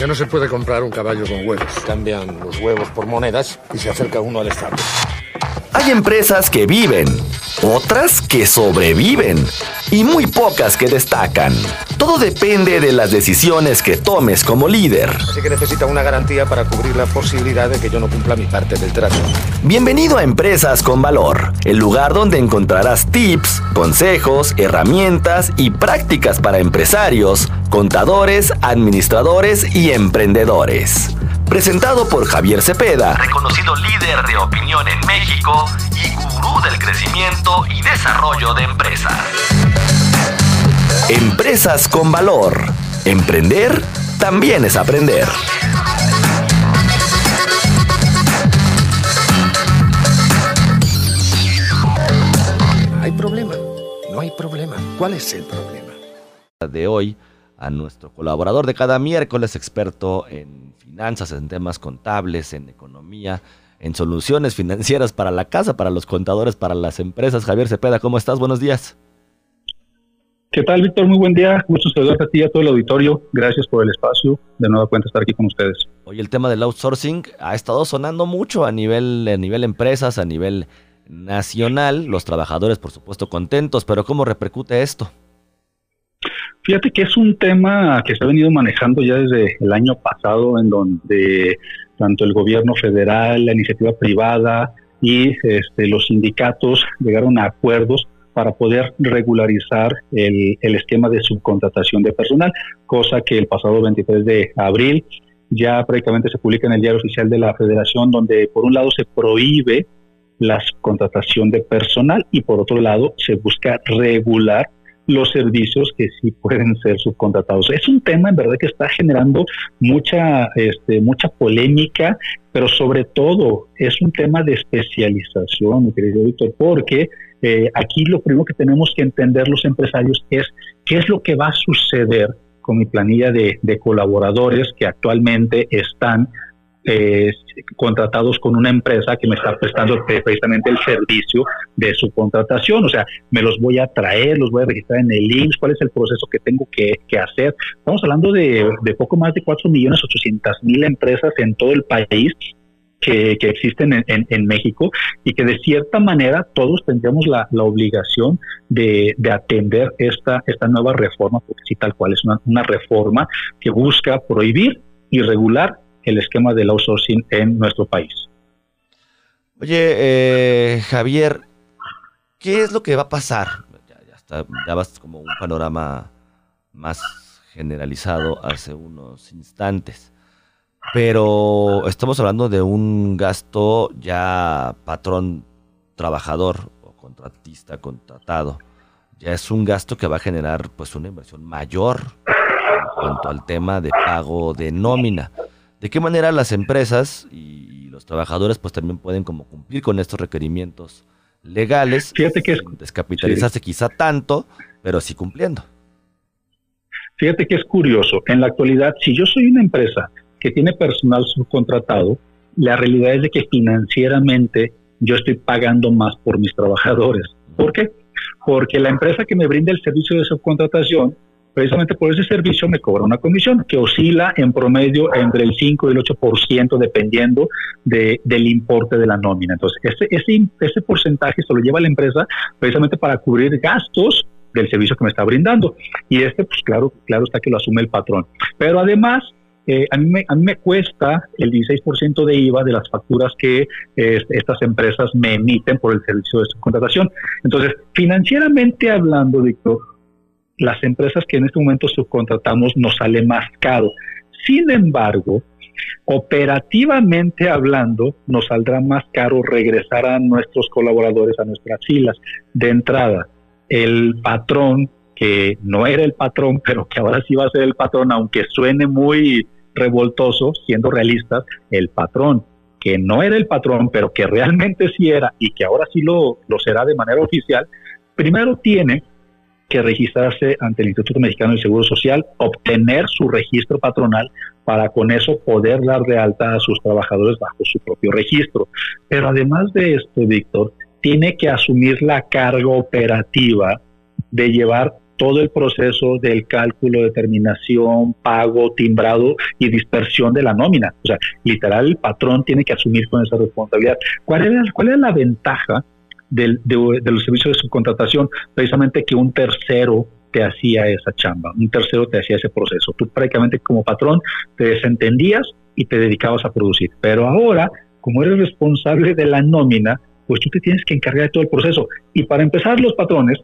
Ya no se puede comprar un caballo con huevos. Cambian los huevos por monedas y se acerca uno al Estado. Hay empresas que viven, otras que sobreviven y muy pocas que destacan. Todo depende de las decisiones que tomes como líder. Así que necesita una garantía para cubrir la posibilidad de que yo no cumpla mi parte del trato. Bienvenido a Empresas con Valor, el lugar donde encontrarás tips, consejos, herramientas y prácticas para empresarios, contadores, administradores y emprendedores presentado por Javier Cepeda, reconocido líder de opinión en México y gurú del crecimiento y desarrollo de empresas. Empresas con valor. Emprender también es aprender. Hay problema, no hay problema. ¿Cuál es el problema? De hoy a nuestro colaborador de cada miércoles, experto en finanzas, en temas contables, en economía, en soluciones financieras para la casa, para los contadores, para las empresas. Javier Cepeda, ¿cómo estás? Buenos días. ¿Qué tal, Víctor? Muy buen día. Gusto saludarte a ti y a todo el auditorio. Gracias por el espacio. De nueva cuenta estar aquí con ustedes. Hoy el tema del outsourcing ha estado sonando mucho a nivel, a nivel empresas, a nivel nacional. Los trabajadores, por supuesto, contentos, pero ¿cómo repercute esto? Fíjate que es un tema que se ha venido manejando ya desde el año pasado, en donde tanto el gobierno federal, la iniciativa privada y este, los sindicatos llegaron a acuerdos para poder regularizar el, el, esquema de subcontratación de personal, cosa que el pasado 23 de abril ya prácticamente se publica en el diario oficial de la federación, donde por un lado se prohíbe la subcontratación de personal y por otro lado se busca regular los servicios que sí pueden ser subcontratados. Es un tema en verdad que está generando mucha, este, mucha polémica, pero sobre todo es un tema de especialización, mi querido Víctor, porque eh, aquí lo primero que tenemos que entender los empresarios es qué es lo que va a suceder con mi planilla de, de colaboradores que actualmente están eh, contratados con una empresa que me está prestando precisamente el servicio de su contratación. O sea, me los voy a traer, los voy a registrar en el IMSS, cuál es el proceso que tengo que, hacer. Estamos hablando de, poco más de 4 millones 800 mil empresas en todo el país que, existen en, México y que de cierta manera todos tendríamos la, obligación de, atender esta, esta nueva reforma, porque sí, tal cual es una, una reforma que busca prohibir y regular el esquema del outsourcing en nuestro país. Oye, eh, Javier, ¿qué es lo que va a pasar? Ya, ya vas como un panorama más generalizado hace unos instantes. Pero estamos hablando de un gasto ya patrón trabajador o contratista contratado. Ya es un gasto que va a generar pues una inversión mayor en cuanto al tema de pago de nómina de qué manera las empresas y los trabajadores pues también pueden como cumplir con estos requerimientos legales, Fíjate que es, descapitalizarse quizá tanto, pero sí cumpliendo. Fíjate que es curioso, en la actualidad, si yo soy una empresa que tiene personal subcontratado, la realidad es de que financieramente yo estoy pagando más por mis trabajadores. ¿Por qué? Porque la empresa que me brinda el servicio de subcontratación precisamente por ese servicio me cobra una comisión que oscila en promedio entre el 5 y el 8% dependiendo de, del importe de la nómina. Entonces, ese, ese, ese porcentaje se lo lleva la empresa precisamente para cubrir gastos del servicio que me está brindando. Y este, pues claro, claro está que lo asume el patrón. Pero además, eh, a, mí me, a mí me cuesta el 16% de IVA de las facturas que eh, estas empresas me emiten por el servicio de subcontratación. Entonces, financieramente hablando, Víctor, las empresas que en este momento subcontratamos nos sale más caro. Sin embargo, operativamente hablando, nos saldrá más caro regresar a nuestros colaboradores a nuestras filas. De entrada, el patrón, que no era el patrón, pero que ahora sí va a ser el patrón, aunque suene muy revoltoso, siendo realistas, el patrón, que no era el patrón, pero que realmente sí era y que ahora sí lo, lo será de manera oficial, primero tiene que registrarse ante el Instituto Mexicano del Seguro Social, obtener su registro patronal para con eso poder dar de alta a sus trabajadores bajo su propio registro. Pero además de esto, Víctor, tiene que asumir la carga operativa de llevar todo el proceso del cálculo, determinación, pago, timbrado y dispersión de la nómina. O sea, literal, el patrón tiene que asumir con esa responsabilidad. ¿Cuál es, cuál es la ventaja de, de los servicios de subcontratación? Precisamente que un tercero te hacía esa chamba, un tercero te hacía ese proceso. Tú prácticamente como patrón te desentendías y te dedicabas a producir. Pero ahora, como eres responsable de la nómina, pues tú te tienes que encargar de todo el proceso. Y para empezar, los patrones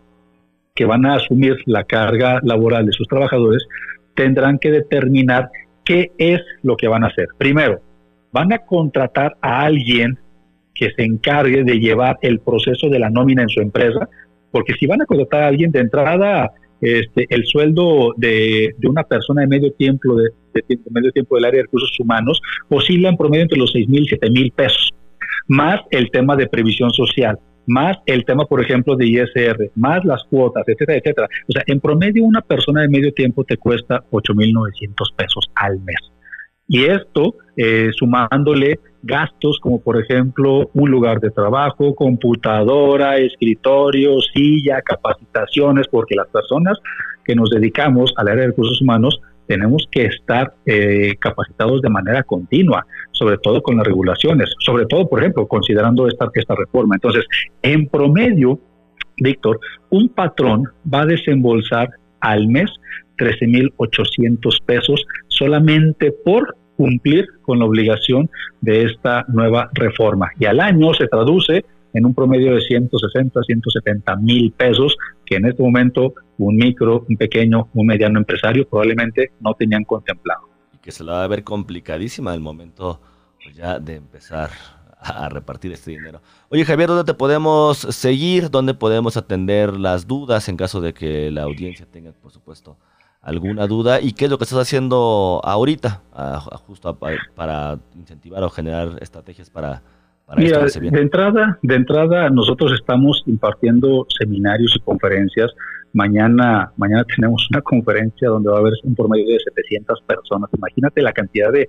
que van a asumir la carga laboral de sus trabajadores tendrán que determinar qué es lo que van a hacer. Primero, van a contratar a alguien que se encargue de llevar el proceso de la nómina en su empresa, porque si van a contratar a alguien de entrada, este, el sueldo de, una persona de medio tiempo, de, medio tiempo del área de recursos humanos oscila en promedio entre los seis mil y siete mil pesos, más el tema de previsión social, más el tema, por ejemplo, de ISR, más las cuotas, etcétera, etcétera. O sea, en promedio una persona de medio tiempo te cuesta mil 8.900 pesos al mes. Y esto, eh, sumándole gastos como por ejemplo un lugar de trabajo, computadora, escritorio, silla, capacitaciones, porque las personas que nos dedicamos al área de recursos humanos tenemos que estar eh, capacitados de manera continua, sobre todo con las regulaciones, sobre todo, por ejemplo, considerando esta, esta reforma. Entonces, en promedio, Víctor, un patrón va a desembolsar al mes 13.800 pesos solamente por cumplir con la obligación de esta nueva reforma. Y al año se traduce en un promedio de 160, 170 mil pesos, que en este momento un micro, un pequeño, un mediano empresario probablemente no tenían contemplado. Y que se la va a ver complicadísima el momento pues, ya de empezar a repartir este dinero. Oye Javier, ¿dónde te podemos seguir? ¿Dónde podemos atender las dudas en caso de que la audiencia tenga, por supuesto, alguna duda y qué es lo que estás haciendo ahorita justo para incentivar o generar estrategias para, para Mira, de entrada, de entrada nosotros estamos impartiendo seminarios y conferencias Mañana, mañana tenemos una conferencia donde va a haber un promedio de 700 personas. Imagínate la cantidad de,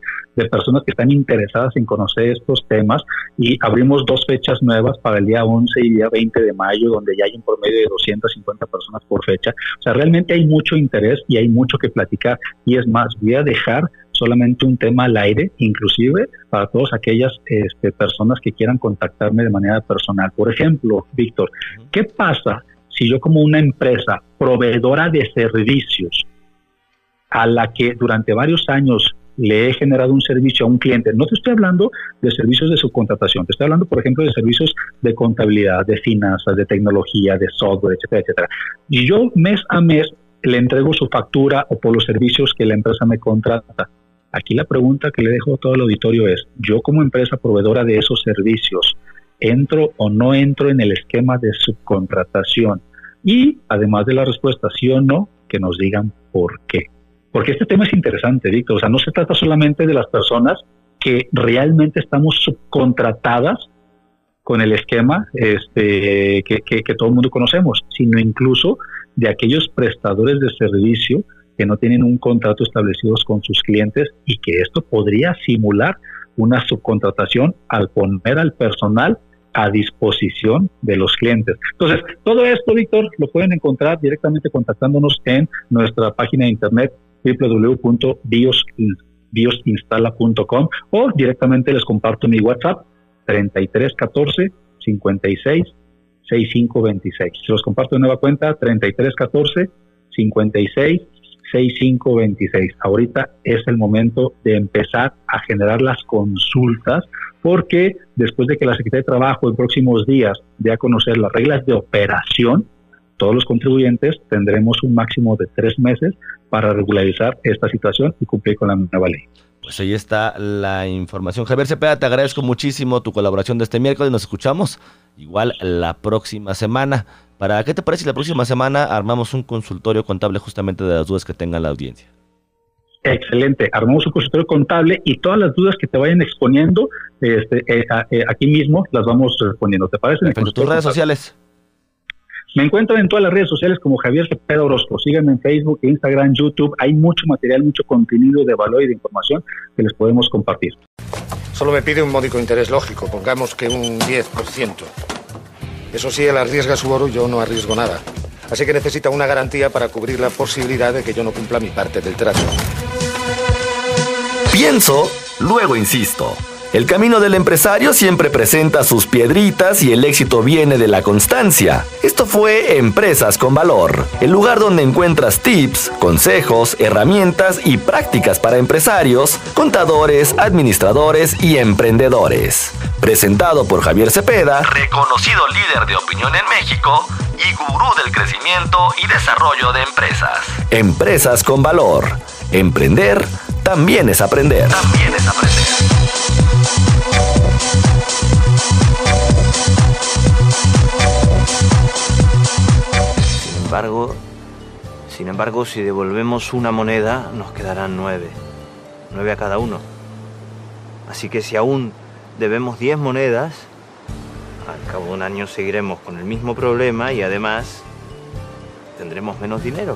personas que están interesadas en conocer estos temas y abrimos dos fechas nuevas para el día 11 y día 20 de mayo, donde ya hay un promedio de 250 personas por fecha. O sea, realmente hay mucho interés y hay mucho que platicar. Y es más, voy a dejar solamente un tema al aire, inclusive para todas aquellas este, personas que quieran contactarme de manera personal. Por ejemplo, Víctor, ¿qué pasa si yo como una empresa proveedora de servicios a la que durante varios años le he generado un servicio a un cliente, no te estoy hablando de servicios de subcontratación, te estoy hablando, por ejemplo, de servicios de contabilidad, de finanzas, de tecnología, de software, etcétera, etcétera. Y yo mes a mes le entrego su factura o por los servicios que la empresa me contrata. Aquí la pregunta que le dejo a todo el auditorio es, yo como empresa proveedora de esos servicios, ¿entro o no entro en el esquema de subcontratación? y además de la respuesta sí o no, que nos digan por qué. Porque este tema es interesante, Víctor. O sea, no se trata solamente de las personas que realmente estamos subcontratadas con el esquema este, que, que todo el mundo conocemos, sino incluso de aquellos prestadores de servicio que no tienen un contrato establecido con sus clientes y que esto podría simular una subcontratación al poner al personal a disposición de los clientes. Entonces, todo esto, Víctor, lo pueden encontrar directamente contactándonos en nuestra página de internet www.biosinstala.com o directamente les comparto mi WhatsApp 3314 56 6526. Se los comparto de nueva cuenta 3314 56 6526. Ahorita es el momento de empezar a generar las consultas porque después de que la Secretaría de Trabajo en próximos días dé a conocer las reglas de operación, todos los contribuyentes tendremos un máximo de tres meses para regularizar esta situación y cumplir con la nueva ley. Pues ahí está la información. Javier Cepeda, te agradezco muchísimo tu colaboración de este miércoles. Nos escuchamos igual la próxima semana. ¿Para qué te parece si la próxima semana armamos un consultorio contable justamente de las dudas que tenga la audiencia? Excelente, armamos un consultorio contable y todas las dudas que te vayan exponiendo este, eh, eh, aquí mismo las vamos respondiendo. ¿Te parece? En tus redes sociales. Me encuentran en todas las redes sociales como Javier Cepeda Orozco. Síganme en Facebook, Instagram, YouTube. Hay mucho material, mucho contenido de valor y de información que les podemos compartir. Solo me pide un módico interés lógico, pongamos que un 10%. Eso sí, él arriesga su oro, yo no arriesgo nada. Así que necesita una garantía para cubrir la posibilidad de que yo no cumpla mi parte del trato. Pienso, luego insisto. El camino del empresario siempre presenta sus piedritas y el éxito viene de la constancia. Esto fue Empresas con Valor, el lugar donde encuentras tips, consejos, herramientas y prácticas para empresarios, contadores, administradores y emprendedores. Presentado por Javier Cepeda, reconocido líder de opinión en México y gurú del crecimiento y desarrollo de empresas. Empresas con Valor. Emprender también es aprender. También es aprender. Embargo, sin embargo, si devolvemos una moneda, nos quedarán nueve. Nueve a cada uno. Así que si aún debemos diez monedas, al cabo de un año seguiremos con el mismo problema y además tendremos menos dinero.